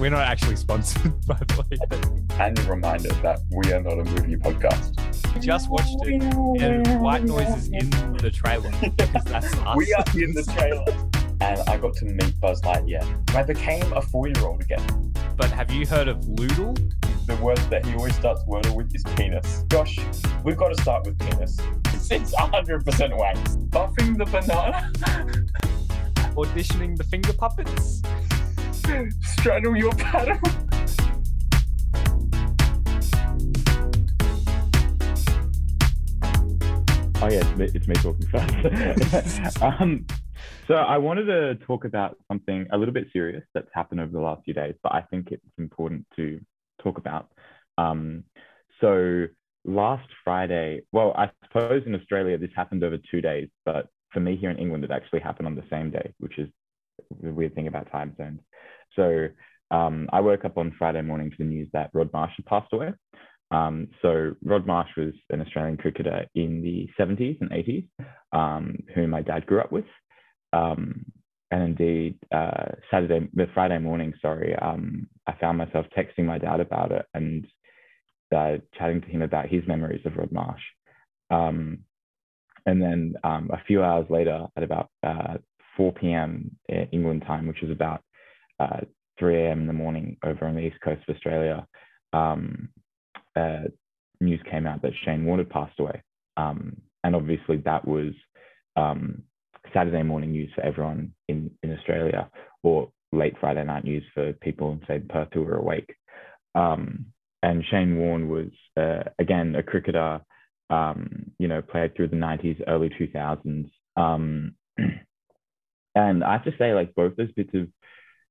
we're not actually sponsored, by the way. And a reminder that we are not a movie podcast. We just watched it, and White Noise is in the trailer. We are in the trailer. And I got to meet Buzz Lightyear. I became a four-year-old again. But have you heard of Lewdle? The word that he always starts Wordle with is penis. Gosh, we've got to start with penis. It's, it's 100% wax. Buffing the banana. Auditioning the finger puppets? Straddle your paddle. Oh yeah, it's me, it's me talking first. um, so I wanted to talk about something a little bit serious that's happened over the last few days, but I think it's important to talk about. Um, so last Friday, well, I suppose in Australia this happened over two days, but for me here in England, it actually happened on the same day, which is the weird thing about time zones. So um, I woke up on Friday morning to the news that Rod Marsh had passed away. Um, so Rod Marsh was an Australian cricketer in the 70s and 80s, um, who my dad grew up with. Um, and indeed, uh, Saturday, the Friday morning, sorry, um, I found myself texting my dad about it and uh, chatting to him about his memories of Rod Marsh. Um, and then a few hours later, at about uh, 4 p.m. England time, which is about uh, 3 a.m. in the morning over on the east coast of Australia, um, uh, news came out that Shane Warne had passed away. Um, and obviously, that was um, Saturday morning news for everyone in, in Australia, or late Friday night news for people in, say, Perth who were awake. Um, and Shane Warne was, uh, again, a cricketer, um, you know, played through the 90s, early 2000s. And I have to say, like, both those bits of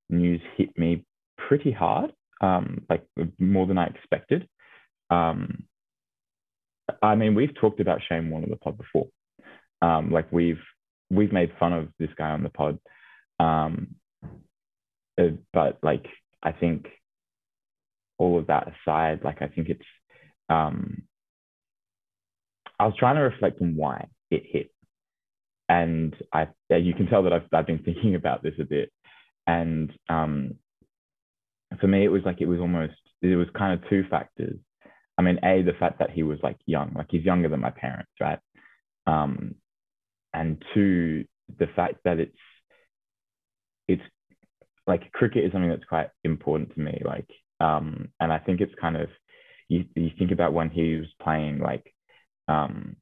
news hit me pretty hard, um, like more than I expected. Um, I mean, we've talked about Shane Warne on the pod before. Um, like we've we've made fun of this guy on the pod, um, uh, but like I think all of that aside, like I think it's um, I was trying to reflect on why it hit, and I yeah, you can tell that I've I've been thinking about this a bit, and um, for me it was like it was almost it was kind of two factors. I mean, a the fact that he was like young, like he's younger than my parents, right? Um, and two the fact that it's it's like cricket is something that's quite important to me like um and i think it's kind of you, you think about when he was playing like um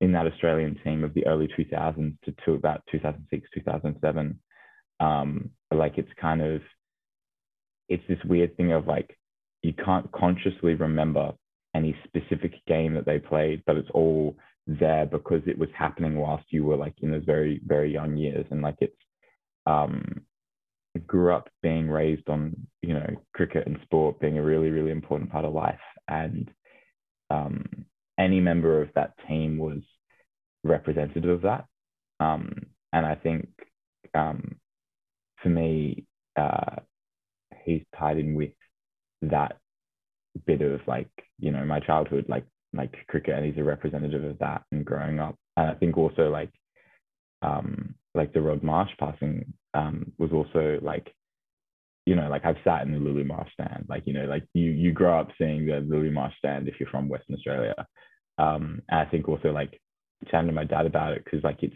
in that australian team of the early 2000s to, to about 2006 2007 um like it's kind of it's this weird thing of like you can't consciously remember any specific game that they played but it's all there because it was happening whilst you were like in those very very young years. And like it's um grew up being raised on you know cricket and sport being a really really important part of life. And um any member of that team was representative of that. Um and i think um for me uh he's tied in with that bit of like you know my childhood like like cricket and he's a representative of that and growing up. And i think also like um like the rod marsh passing um was also like you know like i've sat in the Lillee marsh stand like you know like you you grow up seeing the Lillee marsh stand if you're from western australia um and i think also like chatting to my dad about it because like it's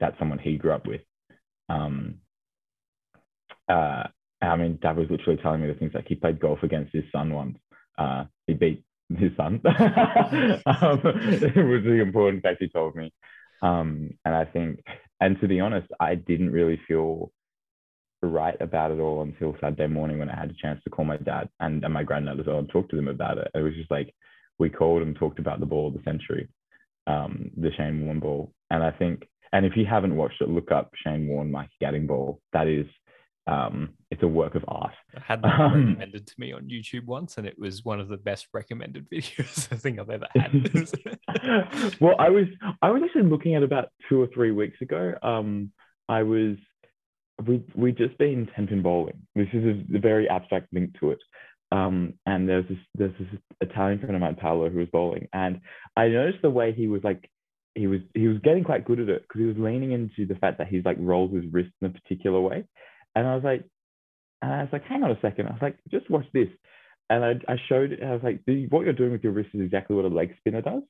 that's someone he grew up with um uh i mean dad was literally telling me the things like he played golf against his son once uh he beat his son. um, it was the important fact he told me. Um, and I think, and to be honest, I didn't really feel right about it all until Saturday morning when I had a chance to call my dad and, and my granddad as well and talk to them about it. It was just like we called and talked about the ball of the century, um, the Shane Warne ball. And I think, and if you haven't watched it, look up Shane Warne Mike Gatting ball. That is um, it's a work of art. I had that um, recommended to me on YouTube once, and it was one of the best recommended videos I think I've ever had. well, I was I was actually looking at about two or three weeks ago. Um, I was we we just been tenpin bowling. This is a, a, very abstract link to it. Um, and there's this there's this Italian friend of mine, Paolo, who was bowling, and I noticed the way he was like he was he was getting quite good at it because he was leaning into the fact that he's like rolls his wrist in a particular way and I was like, And I was like, hang on a second. I was like, just watch this. And I, I showed, I was like, what you're doing with your wrist is exactly what a leg spinner does.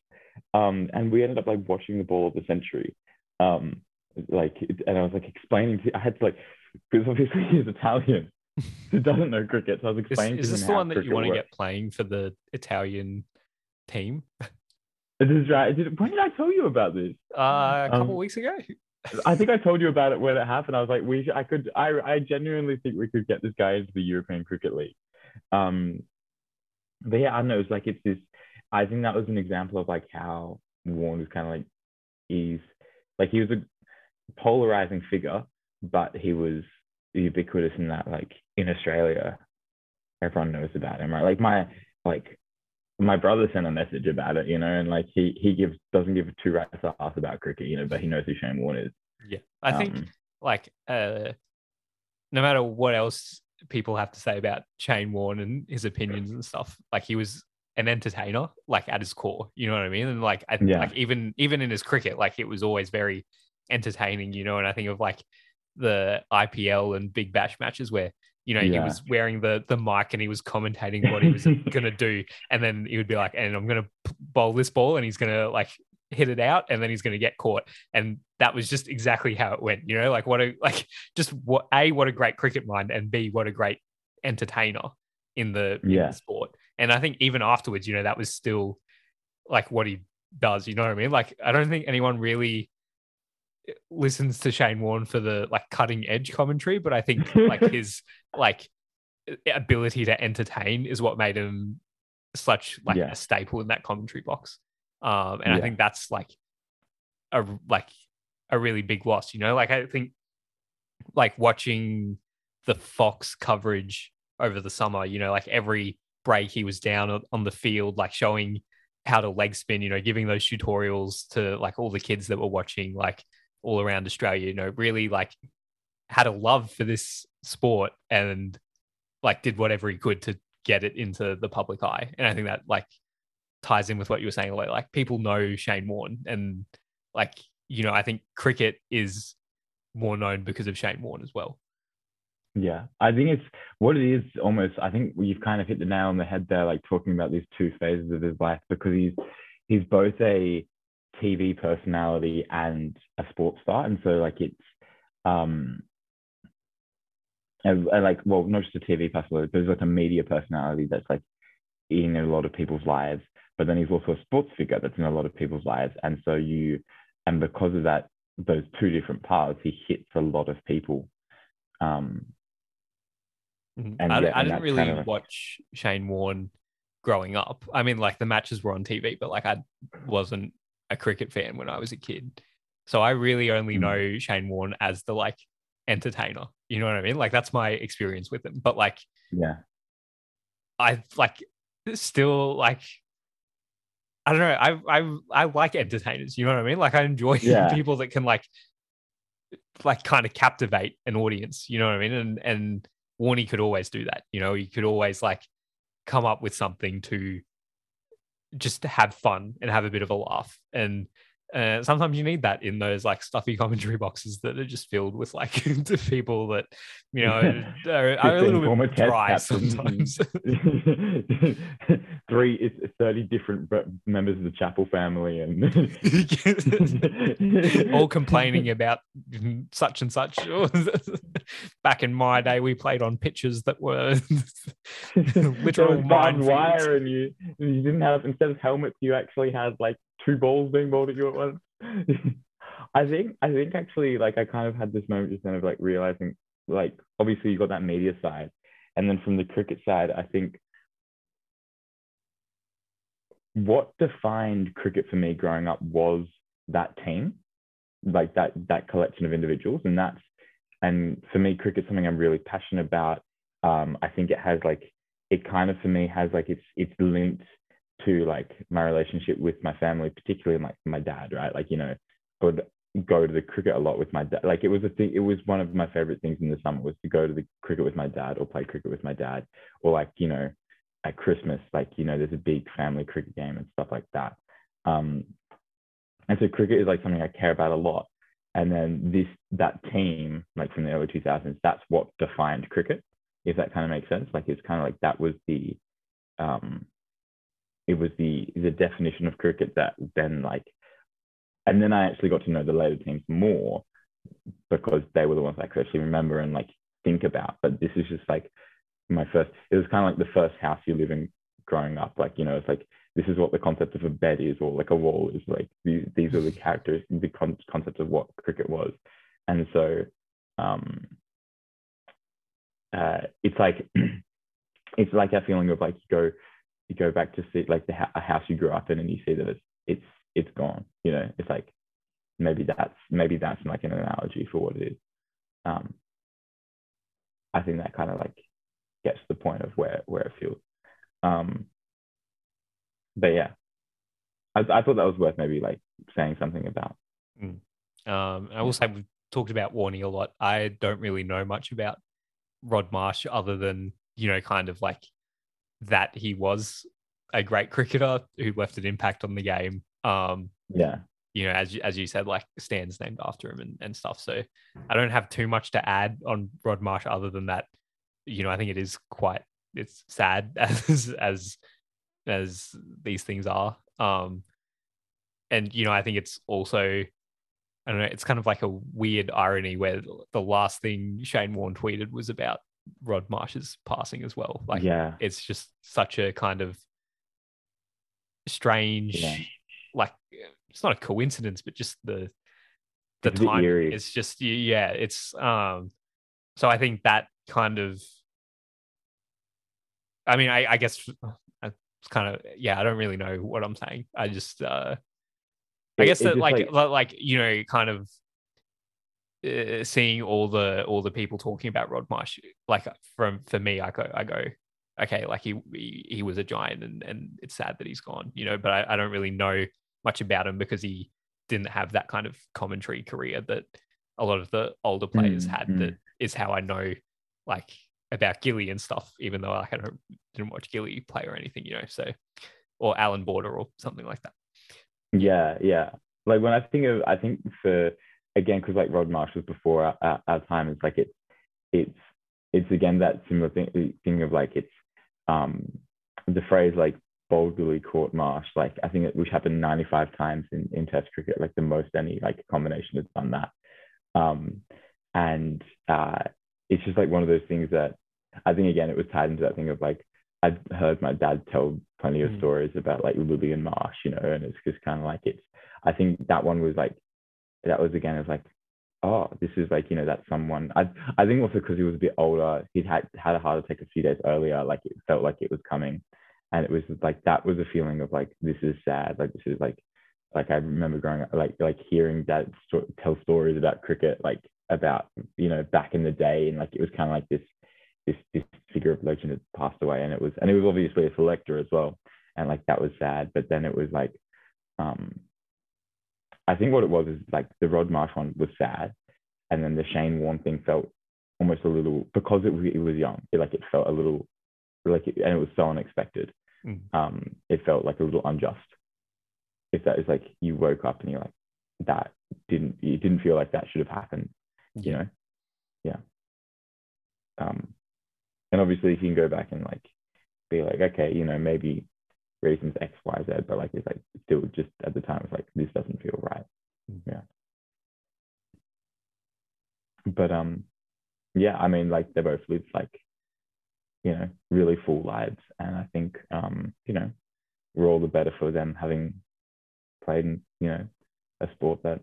Um, and we ended up like watching the ball of the century. Um, like, and I was like explaining to, I had to like, because obviously he's Italian, who doesn't know cricket. So I was explaining is to this the one that you want to works. get playing for the Italian team? This is right. Did, when did I tell you about this? Uh, a couple Um, weeks ago. I think I told you about it when it happened. I was like, we, should, I could, I, I genuinely think we could get this guy into the European Cricket League. Um, but yeah, I don't know. It's like it's this. I think that was an example of like how Warne was kind of like he's like he was a polarizing figure, but he was ubiquitous in that like in Australia, everyone knows about him, right? Like my like my brother sent a message about it, you know, and like he he gives doesn't give two rats ass about cricket, you know, but he knows who Shane Warne is. Yeah, I think Um, like uh, no matter what else people have to say about Shane Warne and his opinions and stuff, like he was an entertainer, like at his core. You know what I mean? And like, I, Yeah. like even even in his cricket, like it was always very entertaining. You know, and I think of like the IPL and Big Bash matches where you know he was wearing the the mic and he was commentating what he was gonna do, and then he would be like, "And I'm gonna bowl this ball," and he's gonna like hit it out, and then he's gonna get caught, and that was just exactly how it went. You know, like what a like just what a what a great cricket mind, and b what a great entertainer in the, in the sport. And I think even afterwards, you know, that was still like what he does. You know what I mean? Like I don't think anyone really listens to Shane Warne for the like cutting edge commentary, but I think like his like ability to entertain is what made him such like Yeah. a staple in that commentary box. Um, and I think that's like a like a really big loss. You know, like I think like watching the Fox coverage over the summer. You know, like every break he was down on the field, like showing how to leg spin. You know, giving those tutorials to like all the kids that were watching, like all around Australia. You know, really like had a love for this sport and like did whatever he could to get it into the public eye. And I think that like ties in with what you were saying, like, like people know Shane Warne and like, you know, I think cricket is more known because of Shane Warne as well. Yeah, I think it's what it is almost. I think you've kind of hit the nail on the head there, like talking about these two phases of his life because he's he's both a TV personality and a sports star, and so like it's um and, and like well not just a TV personality, but he's like a media personality that's like in a lot of people's lives, but then he's also a sports figure that's in a lot of people's lives, and so you and because of that those two different paths, he hits a lot of people. Um, Mhm. And I, yeah, I and didn't really kind of- watch Shane Warne growing up. I mean, like the matches were on TV, but like I wasn't a cricket fan when I was a kid. So I really only Mm. know Shane Warne as the like entertainer. You know what I mean? Like that's my experience with him. But like yeah. I like still like I don't know. I I I like entertainers. You know what I mean? Like I enjoy Yeah. people that can like like kind of captivate an audience. You know what I mean? And and Warney could always do that. You know, he could always like come up with something to just to have fun and have a bit of a laugh. And uh, sometimes you need that in those like stuffy commentary boxes that are just filled with like the people that you know are, are a 15 little bit dry sometimes. Three, it's 30 different members of the Chappell family, and all complaining about such and such. Back in my day, we played on pitches that were literal barbed wire, and you you didn't have instead of helmets, you actually had like two balls being bowled at you at once. I think I think actually like I kind of had this moment just then of like realizing like obviously you got that media side, and then from the cricket side, I think what defined cricket for me growing up was that team, like that that collection of individuals, and that's and for me, cricket's something I'm really passionate about. Um, I think it has like it kind of for me has like it's it's linked to like my relationship with my family, particularly like my dad, right? Like you know, I would go to the cricket a lot with my dad. Like it was a thing. It was one of my favorite things in the summer was to go to the cricket with my dad or play cricket with my dad, or like you know, at Christmas, like you know, there's a big family cricket game and stuff like that. Um, and so cricket is like something I care about a lot. And then this that team, like from the early 2000s, that's what defined cricket. if that kind of makes sense. Like it's kind of like that was the um it was the the definition of cricket that then like and then I actually got to know the later teams more because they were the ones I could actually remember and like think about. But this is just like my first it was kind of like the first house you live in growing up. Like, you know, it's like this is what the concept of a bed is or like a wall is like these these are the characters the con- concept of what cricket was. And so um uh it's like it's like that feeling of like you go you go back to see like the a house you grew up in and you see that it's it's it's gone you know? It's like maybe that's maybe that's like an analogy for what it is. Um i think that kind of like gets to the point of where where it feels. Um but yeah i, I thought that was worth maybe like saying something about mm. um i will say we've talked about Warney a lot i don't really know much about rod marsh other than you know kind of like that he was a great cricketer who left an impact on the game. Um, yeah. You know, as as you said, like stands named after him and, and stuff. So I don't have too much to add on Rod Marsh other than that. You know, I think it is quite it's sad as as as these things are. Um, and you know, I think it's also I don't know, it's kind of like a weird irony where the last thing Shane Warne tweeted was about Rod Marsh's passing as well. Like, yeah, it's just such a kind of strange, yeah. like it's not a coincidence, but just the the it's time. It's just yeah, it's um. So I think that kind of. I mean, I, I guess it's kind of yeah. I don't really know what I'm saying. I just uh. I guess that like, like like you know kind of uh, seeing all the all the people talking about Rod Marsh, like from for me, I go I go, okay, like he he, he was a giant, and and it's sad that he's gone, you know. But I, I don't really know much about him because he didn't have that kind of commentary career that a lot of the older players mm-hmm. had. That mm. is how I know like about Gilly and stuff, even though I don't didn't watch Gilly play or anything, you know. So or Allan Border or something like that. Yeah, yeah. Like when I think of, I think for again because like Rod Marsh was before our, our, our, time. It's like it's it's it's again that similar thing thing of like it's um the phrase like boldly caught Marsh. Like I think it which happened 95 times in, in Test cricket, like the most any like combination has done that. Um, and uh, it's just like one of those things that I think again it was tied into that thing of like I've heard my dad tell plenty of mm. stories about like Lillee and Marsh, you know, and it's just kind of like it's. I think that one was like that was again, it was like, oh, this is like, you know, that's someone. I I think also because he was a bit older, he'd had had a heart attack a few days earlier. Like it felt like it was coming, and it was like that was a feeling of like this is sad. Like this is like like I remember growing up, like like hearing dad st- tell stories about cricket, like about you know back in the day, and like it was kind of like this this this figure of legend had passed away, and it was and it was obviously a selector as well, and like that was sad. But then it was like um I think what it was is like the Rod Marsh one was sad, and then the Shane Warne thing felt almost a little because it was it was young. It, like it felt a little like it, and it was so unexpected. Mm. Um, it felt like a little unjust. If that is like you woke up and you're like that didn't you didn't feel like that should have happened, you know? Yeah. Um, and obviously you can go back and like be like, okay, you know, maybe reasons X, Y, Z, but like it's like still just at the time it's like this doesn't feel right. Mm. Yeah. But um yeah, I mean like they both lived like, you know, really full lives. And I think um, you know, we're all the better for them having played in, you know, a sport that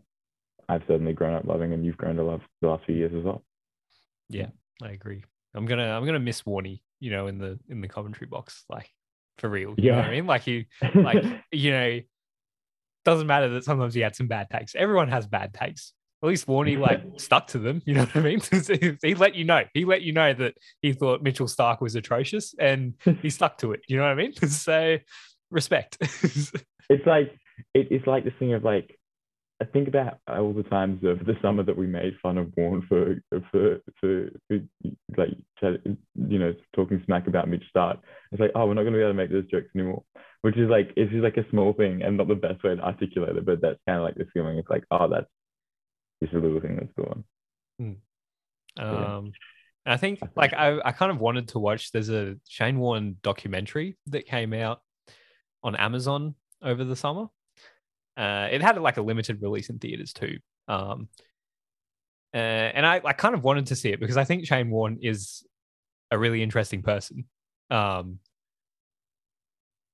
I've certainly grown up loving and you've grown to love the last few years as well. Yeah, I agree. I'm gonna I'm gonna miss Warney, you know, in the in the commentary box. Like for real. You yeah. know what I mean? Like he like, you know, doesn't matter that sometimes he had some bad takes. Everyone has bad takes. At least Warney like stuck to them. You know what I mean? he let you know. He let you know that he thought Mitchell Starc was atrocious, and he stuck to it. You know what I mean? So respect. it's like it, it's like this thing of like I think about all the times of the summer that we made fun of Warne for for for, for like you know talking smack about Mitch. It's like oh we're not going to be able to make those jokes anymore, which is like it's just like a small thing and not the best way to articulate it, but that's kind of like the feeling. It's like oh that's just a little thing that's gone. Hmm. Um, yeah. I think like. I, I kind of wanted to watch there's a Shane Warne documentary that came out on Amazon over the summer. Uh, it had like a limited release in theaters too. Um, uh, and I, I kind of wanted to see it because I think Shane Warne is a really interesting person. Um,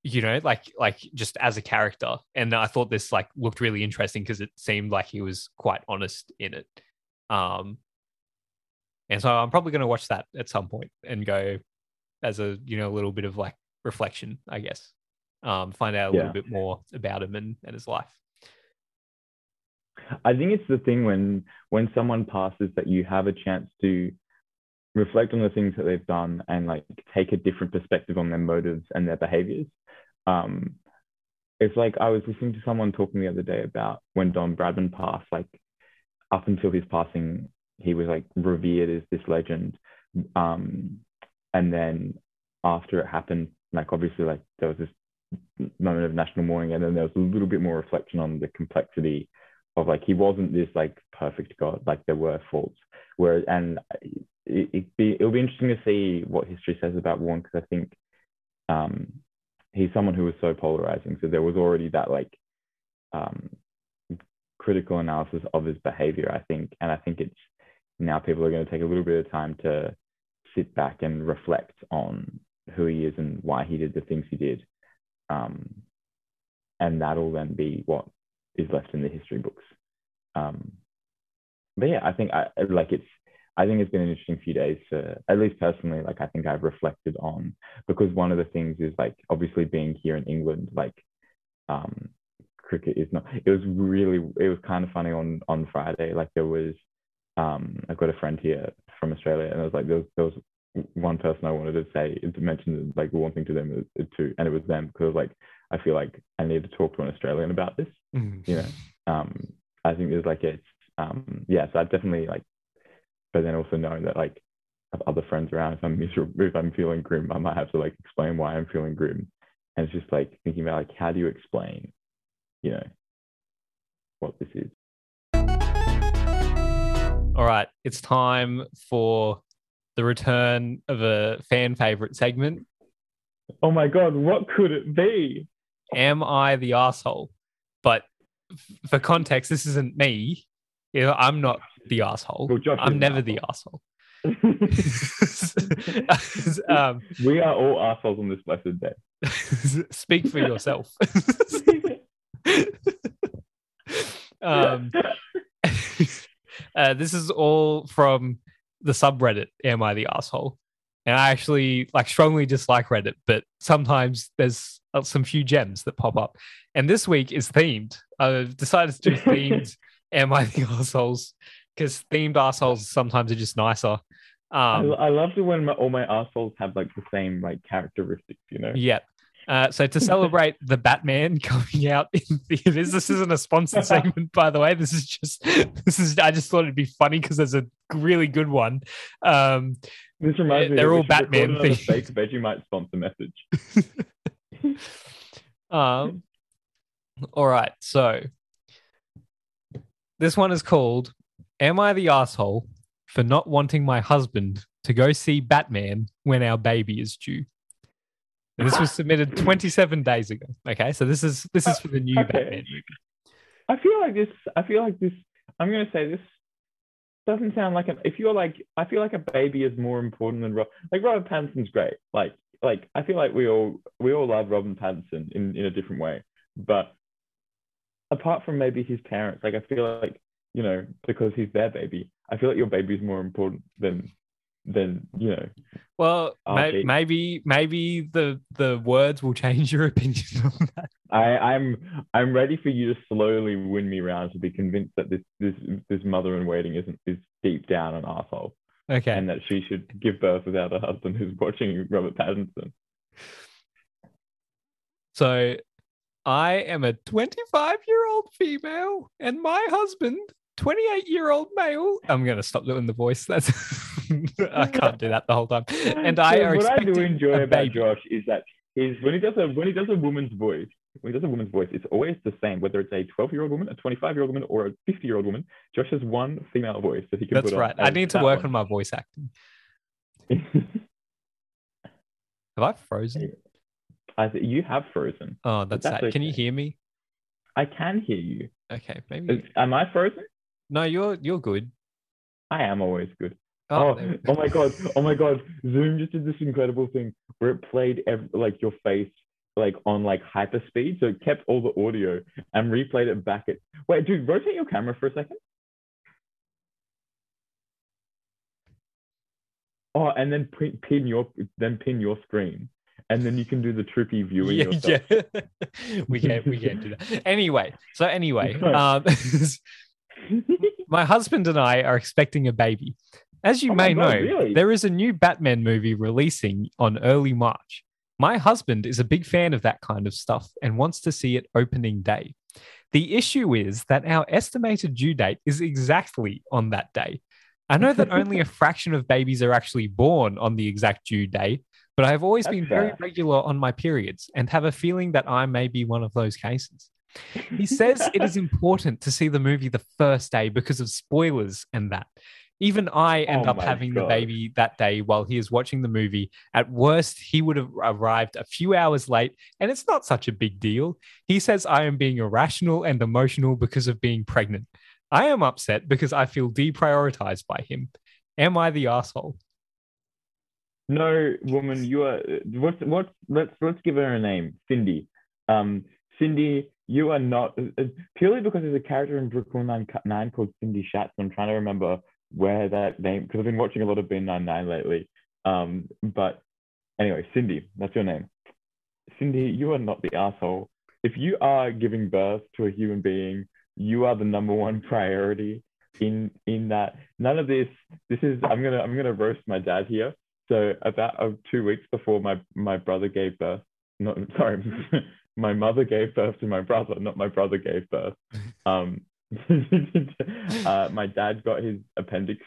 you know, like like just as a character. And I thought this like looked really interesting because it seemed like he was quite honest in it. Um, and so I'm probably going to watch that at some point and go as a you know a little bit of like reflection, I guess. Um, find out a Yeah. little bit more about him and, and his life. I think it's the thing when when someone passes that you have a chance to reflect on the things that they've done and like take a different perspective on their motives and their behaviors. Um, it's like I was listening to someone talking the other day about when Don Bradman passed, like up until his passing, he was like revered as this legend. Um, and then after it happened, like obviously like there was this moment of national mourning and then there was a little bit more reflection on the complexity of like he wasn't this like perfect god like there were faults. Where and it, it be it'll be interesting to see what history says about Warne because I think um he's someone who was so polarizing. So there was already that like um critical analysis of his behavior I think. And I think it's now people are going to take a little bit of time to sit back and reflect on who he is and why he did the things he did um and that'll then be what is left in the history books. Um, but yeah, I think I like it's. I think it's been an interesting few days. To, at least personally, like I think I've reflected on because one of the things is like obviously being here in England, like um, cricket is not. It was really. It was kind of funny on on Friday. Like there was. Um, I've got a friend here from Australia, and I was like there was, there was one person I wanted to say to mention like one thing to them uh, too, and it was them because like I feel like I need to talk to an Australian about this you know? Um i think there's like it's um yeah so i definitely like but then also knowing that like I have other friends around if i'm miserable if i'm feeling grim i might have to like explain why i'm feeling grim. And it's just like thinking about like how do you explain you know what this is? All right, it's time for the return of a fan favorite segment. oh my god what could it be Am I the asshole? But f- for context, this isn't me. I'm not the asshole. Well, I'm never the asshole. um, we are all assholes on this blessed day speak for yourself. um, uh, this is all from the subreddit am i the asshole? And i actually like strongly dislike reddit but sometimes there's uh, some few gems that pop up. And this week is themed. I've decided to do themed am i the assholes? Because themed assholes sometimes are just nicer. I, um I love it when my, all my assholes have like the same like characteristics you know? Yeah uh, so to celebrate the Batman coming out in theaters, this isn't a sponsored segment, by the way. This is just this is. I just thought it'd be funny because there's a really good one. Um, This reminds me. They're all Batman themed. Fake Vegemite sponsor message. um, all right, so this one is called "Am I the asshole for not wanting my husband to go see Batman when our baby is due?" And this was submitted 27 days ago. Okay, so this is this is for the new uh, Okay. Batman movie. I feel like this. I feel like this. I'm gonna say this doesn't sound like an. If you're like, I feel like a baby is more important than Rob. Like Robert Pattinson's great. Like, like I feel like we all we all love Robin Pattinson in in a different way. But apart from maybe his parents, like I feel like you know because he's their baby, I feel like your baby is more important than than you know. Well, may, maybe maybe the the words will change your opinion on that. I, I'm I'm ready for you to slowly win me round to be convinced that this this this mother in waiting isn't is deep down an asshole. Okay. and that she should give birth without a husband who's watching Robert Pattinson. So I am a 25 year old female, and my husband, 28 year old male. I'm going to stop doing the voice. That's I can't do that the whole time. And I So are what I do enjoy about. Josh is that he's when he does a when he does a woman's voice, when he does a woman's voice, it's always the same, whether it's a 12 year old woman, a 25 year old woman, or a 50 year old woman. Josh has one female voice that he can That's right. I need to work one- on my voice acting. Have I frozen? I th- you have frozen. Oh, that's, that's sad. Can you hear me? I can hear you. Okay, maybe. Is- Am I frozen? No, you're you're good. I am always good. Oh, Oh, oh, my god! Oh my god! Zoom just did this incredible thing where it played ev- like your face like on like hyper speed, so it kept all the audio and replayed it back at. Wait, dude, rotate your camera for a second. Oh, and then pin, pin your then pin your screen, and then you can do the trippy viewing. yeah, yourself. yeah. we can't we can't do that. Anyway, so anyway, um, my husband and I are expecting a baby. As you Oh may God, know, really? there is a new Batman movie releasing on early March. My husband is a big fan of that kind of stuff and wants to see it opening day. The issue is that our estimated due date is exactly on that day. I know that only a fraction of babies are actually born on the exact due day, but I have always That's been very fair. regular on my periods and have a feeling that I may be one of those cases. He says it is important to see the movie the first day because of spoilers and that. Even I end Oh up having the baby that day while he is watching the movie. At worst, he would have arrived a few hours late, and it's not such a big deal. He says I am being irrational and emotional because of being pregnant. I am upset because I feel deprioritized by him. Am I the asshole? No, woman, you are. What's what? Let's let's give her a name, Cindy. Um, Cindy, you are not uh, purely because there's a character in Brooklyn Nine Nine called Cindy Schatz. I'm trying to remember where that name because I've been watching a lot of Ben Nine Nine lately. Um, but anyway, Cindy, that's your name. Cindy, you are not the asshole. If you are giving birth to a human being, you are the number one priority in in that. None of this. This is. I'm gonna. I'm gonna roast my dad here. So about uh, two weeks before my my brother gave birth, not sorry, my mother gave birth to my brother, not my brother gave birth. Um, uh, my dad got his appendix,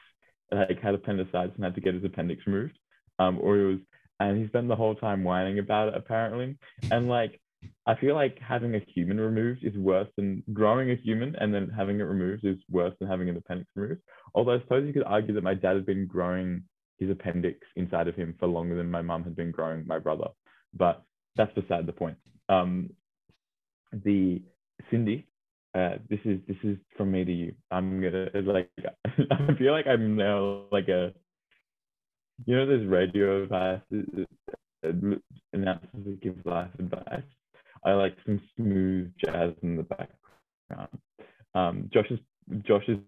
like had appendicitis and had to get his appendix removed. Um, or it was, and he spent the whole time whining about it apparently. And like, I feel like having a human removed is worse than growing a human and then having it removed is worse than having an appendix removed. Although I suppose you could argue that my dad had been growing his appendix inside of him for longer than my mum had been growing my brother. But that's beside the point. Um, the Cindy, uh, this is this is from me to you. I'm gonna like I feel like I'm now like a you know this radio advice uh, announcers that give life advice. I like some smooth jazz in the background. Um, Josh is Josh is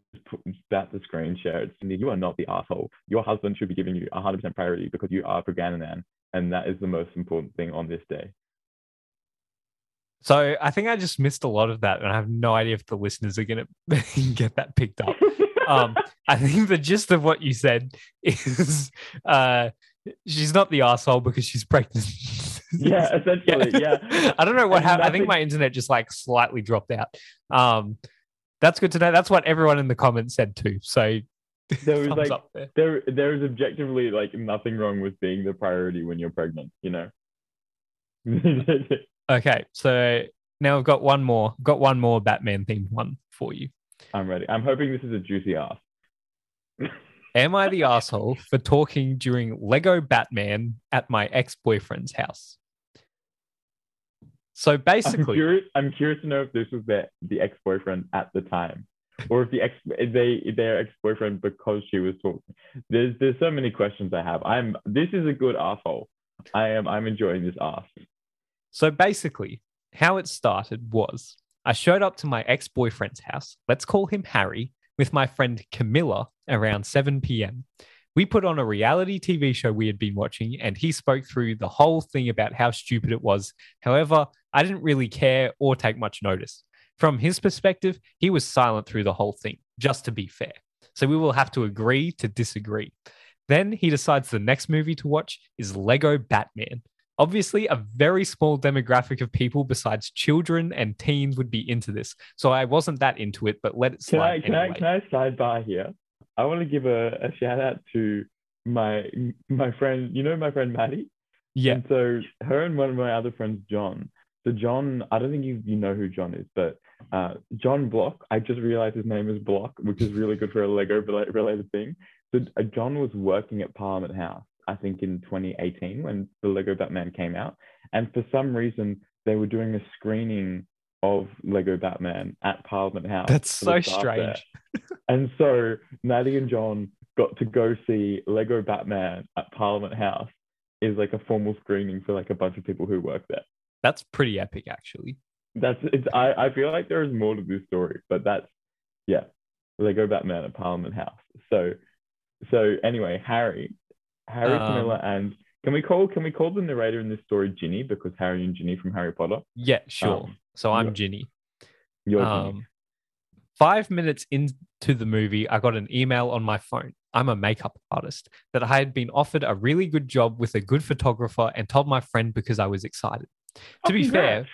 about to screen share it. Cindy, you are not the asshole. Your husband should be giving you 100% priority because you are Pagananan, and that is the most important thing on this day. So I think I just missed a lot of that, and I have no idea if the listeners are going to get that picked up. Um, I think the gist of what you said is uh, she's not the asshole because she's pregnant. yeah, essentially, yeah. I don't know what And happened. I think my internet just like slightly dropped out. Um, that's good to know. That's what everyone in the comments said too. So There was like there. there there is objectively like nothing wrong with being the priority when you're pregnant, you know. Okay, so now I've got one more. Got one more Batman themed one for you. I'm ready. I'm hoping this is a juicy ass. Am I the asshole for talking during Lego Batman at my ex boyfriend's house? So basically, I'm curious. I'm curious to know if this was their the ex boyfriend at the time, or if the ex if they if their ex boyfriend because she was talking. There's there's so many questions I have. I'm this is a good asshole. I am I'm enjoying this ass. So basically, how it started was I showed up to my ex boyfriend's house. Let's call him Harry with my friend Camilla around 7 p.m. We put on a reality TV show we had been watching, and he spoke through the whole thing about how stupid it was. However, I didn't really care or take much notice. From his perspective, he was silent through the whole thing, just to be fair. So we will have to agree to disagree. Then he decides the next movie to watch is Lego Batman. Obviously, a very small demographic of people besides children and teens would be into this. So I wasn't that into it, but let it Can I slide can anyway. I can I sidebar here? I want to give a, a shout out to my my friend. You know my friend Maddie. yeah. And so her and one of my other friends, John. So John, I don't think you you know who John is, but uh, John Block. I just realized his name is Block, which is really good for a Lego rela- related thing. So uh, John was working at Parliament House. I think in 2018 when the Lego Batman came out, and for some reason they were doing a screening of Lego Batman at Parliament House. That's so strange. And so Maddie and John got to go see Lego Batman at Parliament House. Is like a formal screening for like a bunch of people who work there. That's pretty epic, actually. That's it's. I I feel like there is more to this story, but that's yeah, Lego Batman at Parliament House. So so anyway, Harry, Harry Um, Camilla, and can we call can we call the narrator in this story Ginny because Harry and Ginny from Harry Potter. Yeah, sure. Um, so I'm you're- Ginny. You're Ginny. Um, five minutes into the movie, I got an email on my phone. I'm a makeup artist that I had been offered a really good job with a good photographer and told my friend because I was excited. To Oh, be fair,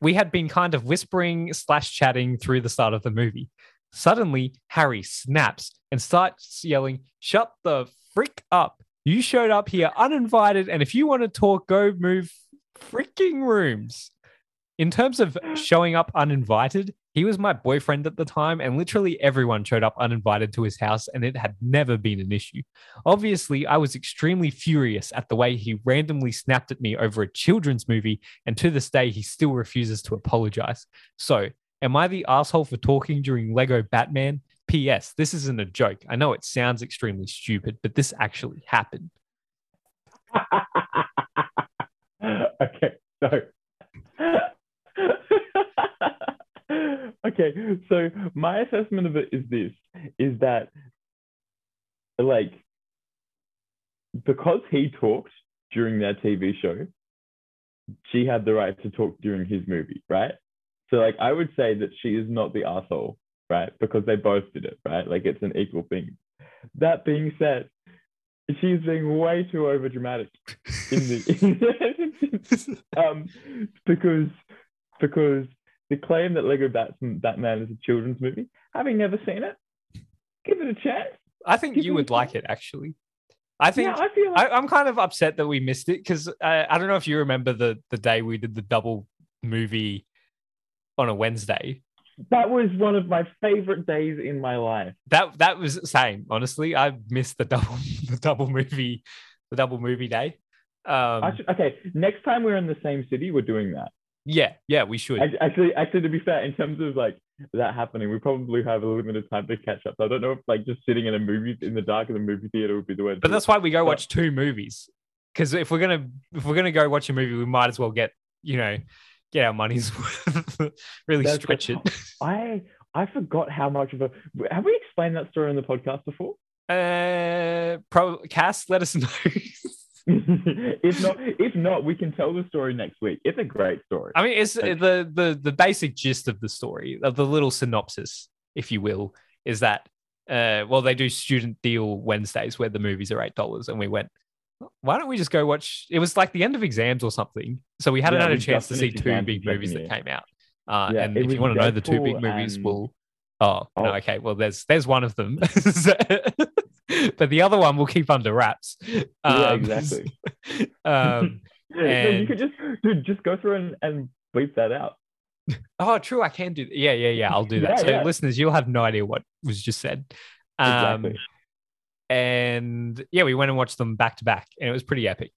we had been kind of whispering slash chatting through the start of the movie. Suddenly, Harry snaps and starts yelling, Shut the frick up. You showed up here uninvited, and if you want to talk, go move freaking rooms. In terms of showing up uninvited, he was my boyfriend at the time, and literally everyone showed up uninvited to his house, and it had never been an issue. Obviously, I was extremely furious at the way he randomly snapped at me over a children's movie, and to this day, he still refuses to apologize. So, am I the asshole for talking during Lego Batman? P.S. This isn't a joke. I know it sounds extremely stupid, but this actually happened. okay, so okay, so my assessment of it is this: is that like because he talked during their TV show, she had the right to talk during his movie, right? So like I would say that she is not the asshole, right? Because they both did it, right? Like it's an equal thing. That being said, she's being way too overdramatic in the um because because the claim that Lego Batman, Batman is a children's movie, having never seen it, give it a chance. I think Give you would like it, actually. I think yeah, I feel like I, I'm kind of upset that we missed it because uh, I don't know if you remember the the day we did the double movie on a Wednesday. That was one of my favorite days in my life. That that was the same. Honestly, I missed the double the double movie the double movie day. Um, should, okay, next time we're in the same city, we're doing that. yeah, yeah, we should. Actually, actually, to be fair, in terms of like that happening, we probably have a limited time to catch up. So I don't know if like just sitting in a movie in the dark in the movie theater would be the way. to but that's why we go watch two movies. Because if we're gonna if we're gonna go watch a movie, we might as well get you know get our money's worth. really That's- stretch it. I I forgot how much of a have we explained that story on the podcast before? Uh, pro Cass, let us know. if not, if not, we can tell the story next week. It's a great story. I mean, it's Okay. the the the basic gist of the story, of the little synopsis, if you will, is that uh, well, they do student deal Wednesdays where the movies are eight dollars, and we went. Why don't we just go watch? It was like the end of exams or something, so we hadn't Yeah, had a chance to see two big movies that came out. Uh, Yeah, and if you want to know the two big movies, and- we'll. Oh, no, Oh. okay. Well, there's there's one of them, but the other one we'll keep under wraps. yeah, Um, exactly. um, Yeah, no, you and- could just dude, just go through and, and bleep that out. Oh, true. I can do. That. Yeah, yeah, yeah. I'll do that. Yeah, so, yeah. listeners, you'll have no idea what was just said. Um, Exactly. And yeah, we went and watched them back to back, and it was pretty epic.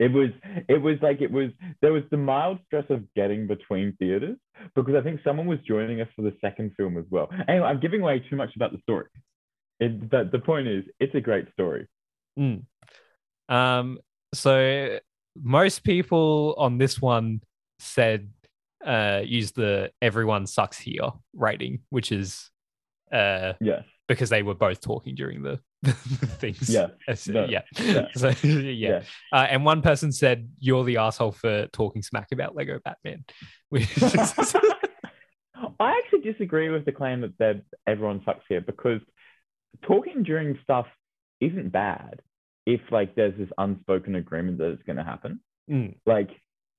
It was it was like it was there was the mild stress of getting between theaters because I think someone was joining us for the second film as well. Anyway, I'm giving away too much about the story. It, but the point is, it's a great story. Mm. Um, so most people on this one said uh use the everyone sucks here rating, which is uh Yes. Because they were both talking during the, the things. Yeah. No, yeah. yeah. So yeah. Yeah. Uh, and one person said, You're the asshole for talking smack about Lego Batman. Which I actually disagree with the claim that that everyone sucks here because talking during stuff isn't bad if like there's this unspoken agreement that it's going to happen. Mm, Like,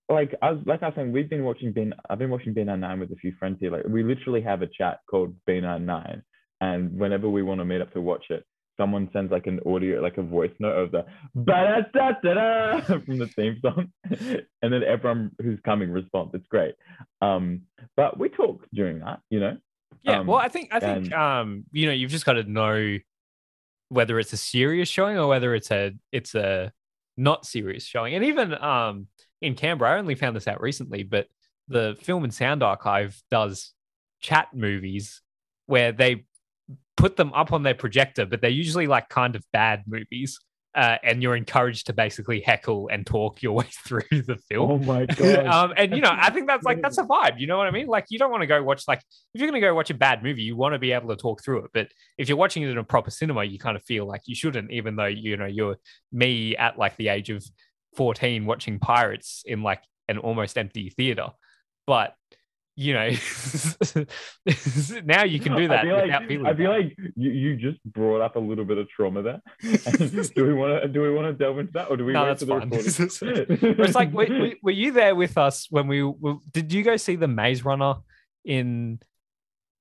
like I was like I was saying, we've been watching Ben. I've been watching Ben Nine with a few friends here. Like, we literally have a chat called Ben Nine, and whenever we want to meet up to watch it, someone sends like an audio, like a voice note of the ba da da da from the theme song, and then everyone who's coming responds. It's great. Um, but we talk during that, you know. yeah. Um, well, I think, I think, and- um, you know, you've just got to know whether it's a serious showing or whether it's a it's a not serious showing. And even um in Canberra, I only found this out recently, but the Film and Sound Archive does chat movies where they put them up on their projector, but they're usually like kind of bad movies. Uh, and you're encouraged to basically heckle and talk your way through the film. Oh my god. um, and you know, I think that's like that's a vibe. You know what I mean? Like you don't want to go watch like if you're going to go watch a bad movie, you want to be able to talk through it. But if you're watching it in a proper cinema, you kind of feel like you shouldn't, even though you know you're me at like the age of 14 watching Pirates in like an almost empty theater. But you know, now you can do that I feel like, without feeling. I feel bad. like you, you just brought up a little bit of trauma there. do we want to do we want to delve into that or do we No, that's fine. it's like, were, were- were you there with us when we were, did you go see the Maze Runner in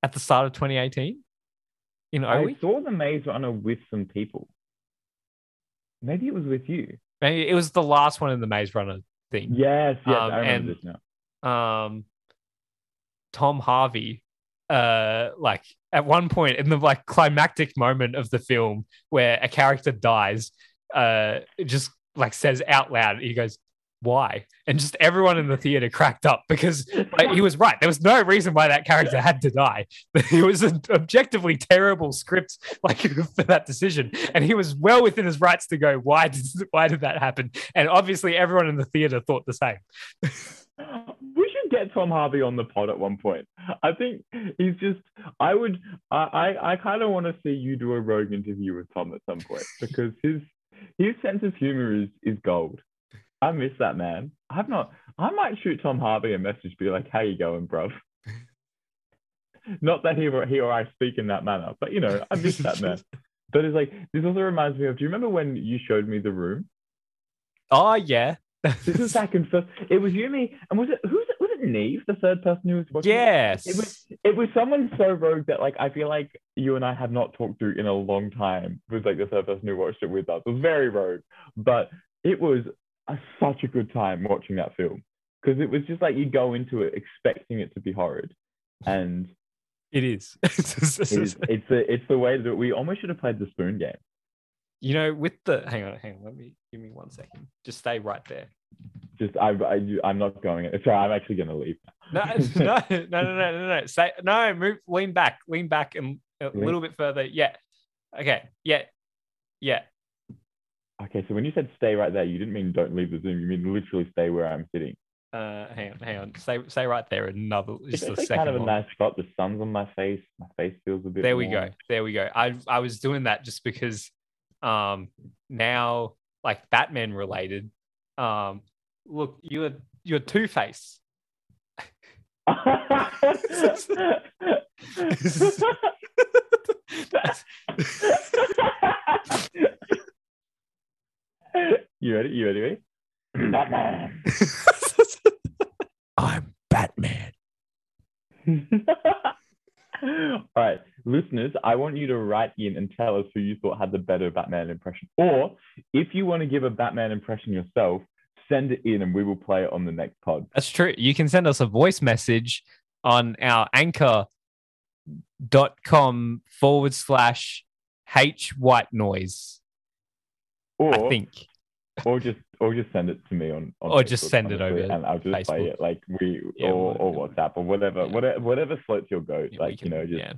at the start of 2018 in I Owie? saw the Maze Runner with some people. Maybe it was with you. Maybe it was the last one in the Maze Runner thing. Yes, yes, Um, I remember and- this now. Um, Tom Harvey, uh, like at one point in the like climactic moment of the film where a character dies, uh, just like says out loud, he goes, "Why?" And just everyone in the theater cracked up because like, he was right. There was no reason why that character had to die. It was an objectively terrible script, like for that decision, and he was well within his rights to go. Why did why did that happen? And obviously, everyone in the theater thought the same. get Tom Harvey on the pod at one point. I think he's just. I would. I. I, I kind of want to see you do a rogue interview with Tom at some point because his his sense of humor is is gold. I miss that man. I've not. I might shoot Tom Harvey a message, be like, "How you going, bruv?" Not that he or he or I speak in that manner, but you know, I miss that man. But it's like this also reminds me of. Do you remember when you showed me the room? Oh yeah, This was back in first. It was you, me, and was it who's it? Was it Neve, the third person who was watching? it? yes. It was it was someone so rogue that like I feel like you and I have not talked to in a long time. Was like the third person who watched it with us. It was very rogue, but it was a, such a good time watching that film because it was just like you go into it expecting it to be horrid, and It is. it's it's the it's the way that we almost should have played the spoon game. you know, with the hang on, hang on, let me give me one second. Just stay right there. Just I, I I'm not going. Sorry, I'm actually gonna leave. No, no, no, no, no, no, no. Say no, move lean back, lean back and a Lean- little bit further. Yeah. Okay. Yeah. Yeah. Okay, so when you said stay right there, you didn't mean don't leave the Zoom. You mean literally stay where I'm sitting. Uh hang on, hang on. Stay stay right there. Another It's just a actually second. kind of a nice spot. The sun's on my face. My face feels a bit. there we go there we go i i was doing that just because um now like batman related um look you're you're two-face you ready? You ready? ready? Batman. i'm batman All right, listeners, I want you to write in and tell us who you thought had the better Batman impression. Or if you want to give a Batman impression yourself, send it in and we will play it on the next pod. that's true you can send us a voice message on our anchor dot com forward slash h white noise Or i think or just or just send it to me on, on Or just Facebook, send it honestly, over and I'll just play it like we Yeah, or, or. WhatsApp or whatever Yeah. whatever whatever floats your boat. Yeah, like you know, just yeah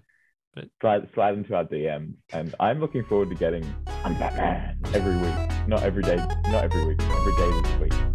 slide slide into our DMs. And I'm looking forward to getting I'm Batman every week. Not every day, not every week, every day this week.